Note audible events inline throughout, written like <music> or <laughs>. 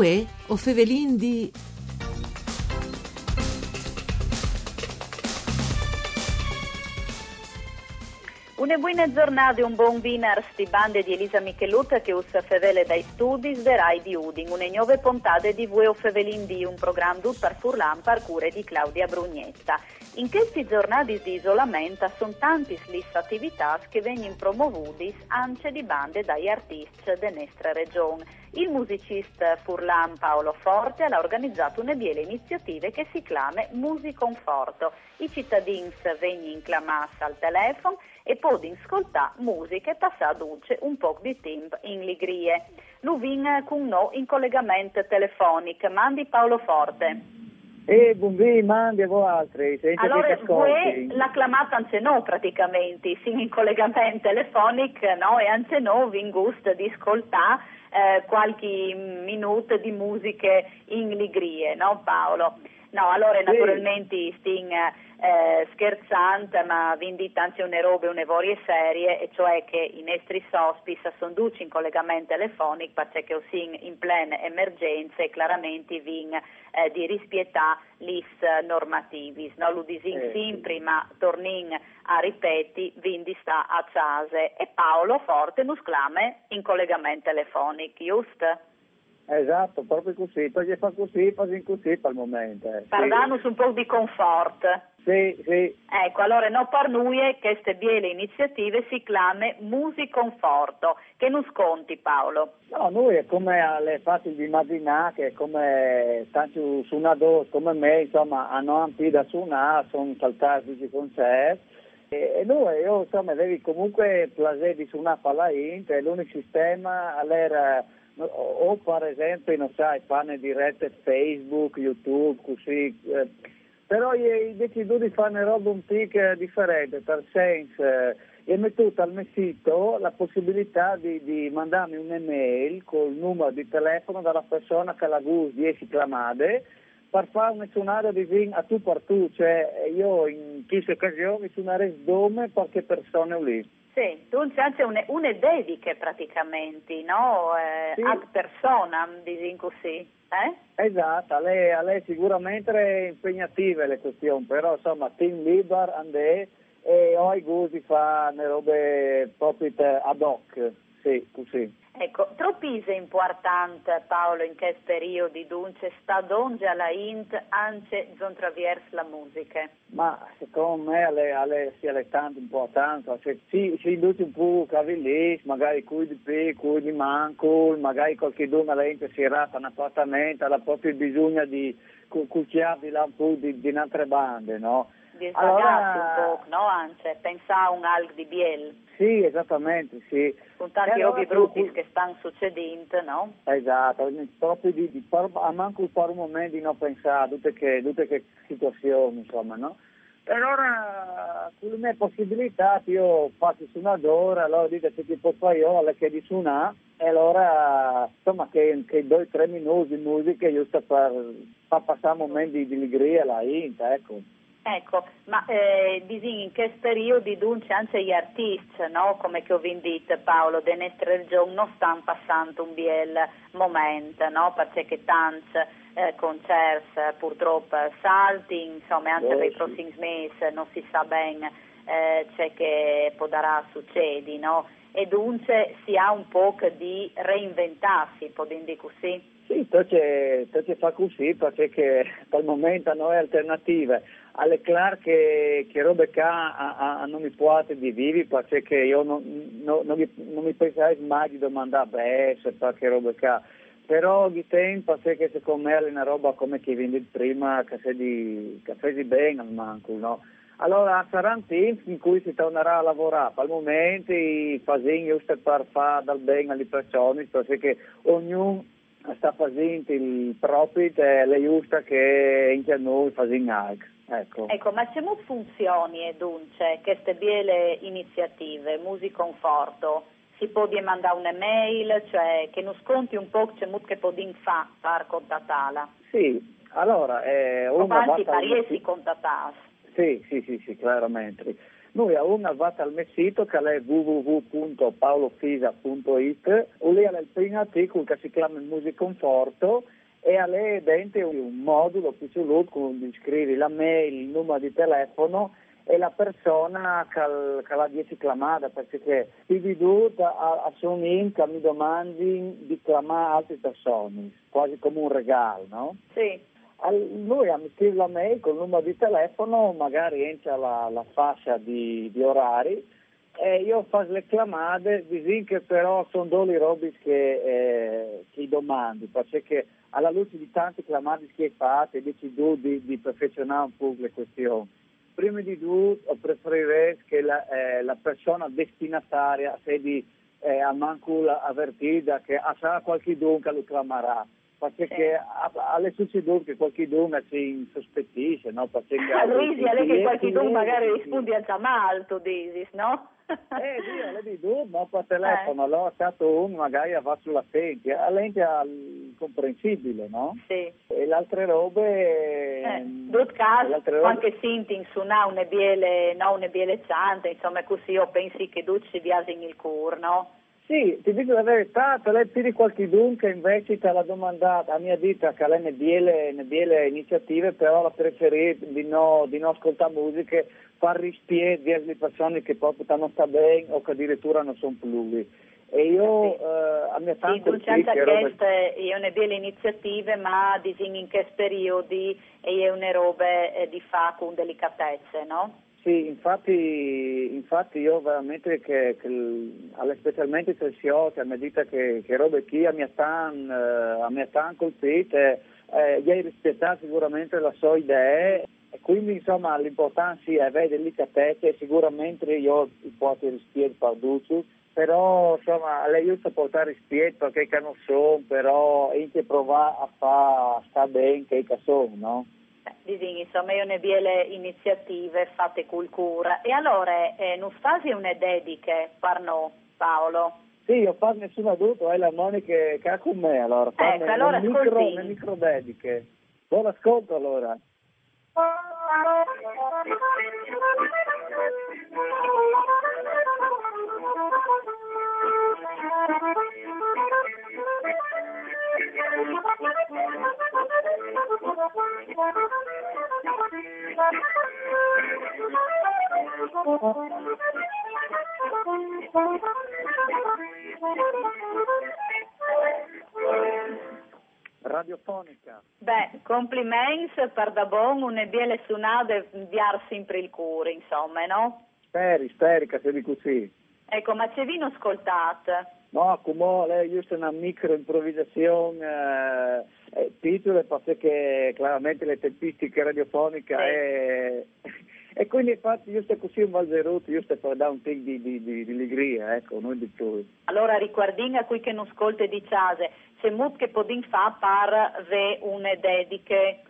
Uè, o fevelin di... Una buona giornata e un buon winner sti bande di Elisa Michelut che usa fevele dai studi de Rai di Udin, une nuove puntate di Vue o Fevelin di un programma tutto per Furlan per cure di Claudia Brugnetta. In questi giornati di isolamento sono tanti le attività che vengono promovute anche di bande dagli artisti della nostra regione. Il musicista Furlan Paolo Forte ha organizzato una biele iniziative che si chiama Musiconforto. I cittadini vengono in clamasse al telefono e possono ascoltare musica e passare dolce un po' di tempo in ligrie. Luvin con noi in collegamento telefonico. Mandi Paolo Forte. E buongiorno, mandi a voi altri. Senti Allora, voi la chiamata anche no praticamente, siamo in collegamento telefonico no? e anche no vi gusto di ascoltare eh, qualche minuto di musica in ligrie, no Paolo? No, allora Sì. naturalmente sting eh, scherzante, ma vi invito anche una robe, une varie serie, e cioè che i nostri sospis sono duci in collegamento telefonico perché sin in plena emergenza e chiaramente vin eh, di rispiettà lis normativis, no? Lo disin Eh, sì. sempre, ma tornin a ripeti, vindi sta a case. E Paolo Forte nos clame in collegamento telefonico, giusto? Esatto, proprio così. Perché fa così, fa così per il momento. eh. Darnos un po' di conforto. Sì, sì, Ecco, allora no per noi queste biele iniziative si chiama Musiconforto. Che non sconti Paolo? No, noi è come alle facili di immaginare che come tanti suonatori come me, insomma, hanno anche da suonare, sono saltati di concerti. E noi, io insomma, avevi comunque il piacere di suonare per la Int e l'unico sistema era o per esempio, non sai, fanno dirette Facebook, YouTube, così. eh, però io ho deciso di fare una roba un po' differente, per senso, eh, e metto al mio sito la possibilità di, di mandarmi un'email col numero di telefono della persona che la gusta 10 chiamate per fare una suonata di vin a tu per tu, cioè io in queste occasioni suonare sdome perché persone lì. Sì, tu c'è une, une dediche praticamente, no? Eh, Sì. Ad personam, disin così. Eh? Esatto, a lei, a lei sicuramente è impegnative le questioni, però insomma team libero andè e ho i gusti fa le robe proprio ad hoc, sì, così. Ecco, troppise importante Paolo in questo periodo dunque sta donge alla int anche zon traverso la musica. Ma secondo me alle, alle, sì, alle tanto importante, cioè, si, si induce un po' cavillis, magari cui di più, cui di manco, magari qualche donna lei si rata un appartamento, ha proprio bisogno di cu- cucchiarvi là un po' di, di altre bande, no? Di Allora- un po', no? Anche pensa a un alg di biel, Sì, esattamente, sì. con tanti allora robi tu- brutti che stanno succedendo, no? Esatto, proprio di, di a manco per un momento di non pensare a tutte che, tutte che situazioni, insomma, no? E allora, con le mie possibilità, io faccio suonatore, allora dite che tipo fare io, che di suonare, e allora, insomma, che, che due o tre minuti di musica giusto per, per passare momenti di, di allegria là, ecco. Ecco, ma eh, disin in questo periodo dunque anche gli artisti, no? Come che ho detto Paolo, de nostra regione non stanno passando un bel momento, no? Perché che tanti eh, concerti eh, purtroppo salti, insomma anche Eh, per i sì. prossimi mesi non si sa bene eh, c'è che potrà succedere, no? E dunque si ha un po' di reinventarsi, potendo dire così. Sì, perché, perché fa così, perché per il <laughs> momento non è alternative. Alle chiaro che, che robe ha- non mi può di vivi perché io non, non- non mi, non mi penserei mai di domandare beh, se fa che robe ha. Però di tempo perché secondo me è una roba come che vendi prima che sei di, di bene al manco, no? Allora saranno tempi in cui si tornerà a lavorare, al momento i fasini giusto per fare dal bene alle persone, perché ognuno sta facendo il profit e le giusta che anche noi facciamo anche. Ecco. Ecco, ma c'è molto funzioni e dunque queste biele iniziative, Musiconforto, si può mandare un'email, cioè che non sconti un po' c'è molto che può di fa per contattarla. Sì, allora, eh, O basta- pariesi contattarsi. Sì, sì, sì, sì, chiaramente. Noi a una vata al sito che è www.paolofisa.it o lì è il primo articolo che si chiama Musica Conforto e a lei dentro un modulo su con scrivi la mail, il numero di telefono e la persona che, l'ha dieci clamata perché ti veduto a, a sonare che mi domandi di clamare altre persone, quasi come un regalo, no? Sì. Lui la mail con il numero di telefono, magari entra la, la fascia di, di, orari e io faccio le chiamate, dicono che però sono due robe che, eh, che domandi, perché alla luce di tante chiamate che hai fatto, decido di, di perfezionare un po' le questioni. Prima di tutto preferirei che la, eh, la persona destinataria sia di eh, a manco avvertita che ah, sarà qualche dunque lo chiamerà perché alle succede che qualcuno si insospettisce, no? A lui si è che qualcuno magari risponde a malto, dici, no? eh, io le dico, ma per telefono, eh. allora stato uno magari va sulla sente, a lei è comprensibile, no? Sì. E le altre robe... Eh, Dut caso, robe... anche Sinti su una une biele, no, une biele sante, insomma così io pensi che Dut si viasi il cur, no? Sì, ti dico la verità, lei più qualche dunque invece te l'ha domandata a mia dita che lei ne biele iniziative, però la preferisce di non no ascoltare musiche, far rispiede di persone che proprio non sta bene o che addirittura non sono più e io sì. eh, a mia tanto sì, senza queste io ne biele iniziative ma disegno in che periodi e io ne robe eh, di fa con delicatezze, no? Sì, infatti, infatti io veramente che, che specialmente se si ho, a medita che, che robe qui a mia tan, eh, a mia tan colpite, eh, gli hai rispettato sicuramente la sua idea e quindi insomma l'importanza è avere delicatezze, sicuramente io posso rispetto perduto, però insomma lei a portare rispetto perché non sono, però anche provare a fare sta bene che sono, no? Disegni, insomma, io ne vi le iniziative fatte cultura. E allora, eh, non fasi una dediche per noi, Paolo? Sì, io fa nessuno adulto, è la Monica che ha con me, allora. Ecco, allora micro, le micro dediche. Buon ascolto allora. Radiofonica. Beh, complimenti per da buon un biele sunade inviar sempre il cuore, insomma, no? Speri, speri che sia di così. Ecco, ma c'è vino ascoltate? No, come lei giusto una micro improvvisazione eh, eh, piccole perché chiaramente le tempistiche radiofoniche sì. è... e quindi infatti io sto così un valzeruto, io sto per dare un tic di, di, di, di allegria, ecco, non di più. Allora ricording a qui che non ascolte di case, se mut che podin fa par ve une dediche,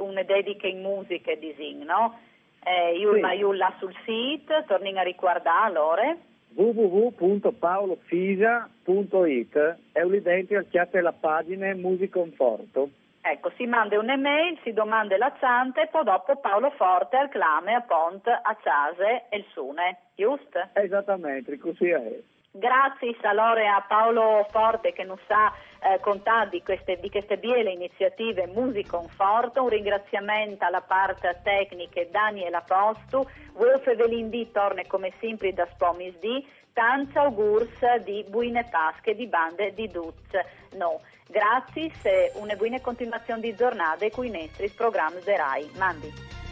une dediche in musiche disin, no? Eh, io sì. ma io là sul sito, torni a riguardare allora www.paolofisa.it e lì dentro cercate la pagina Musiconforto. Ecco, si manda un'email, si domanda la Zante e poi dopo Paolo Forte al clame a Pont, a Ciase e il Sune, giusto? Esattamente, così è. Grazie Salore a Paolo Forte che non sa eh, contare di queste, di queste biele iniziative Musiconforto, un ringraziamento alla parte tecnica Daniela Postu, Wolf Evelin torna come sempre da Spomis D, tanti augurs di buine pasche di bande di Duz. No, grazie e una buona continuazione di giornata con i nostri programmi de RAI. Mandi.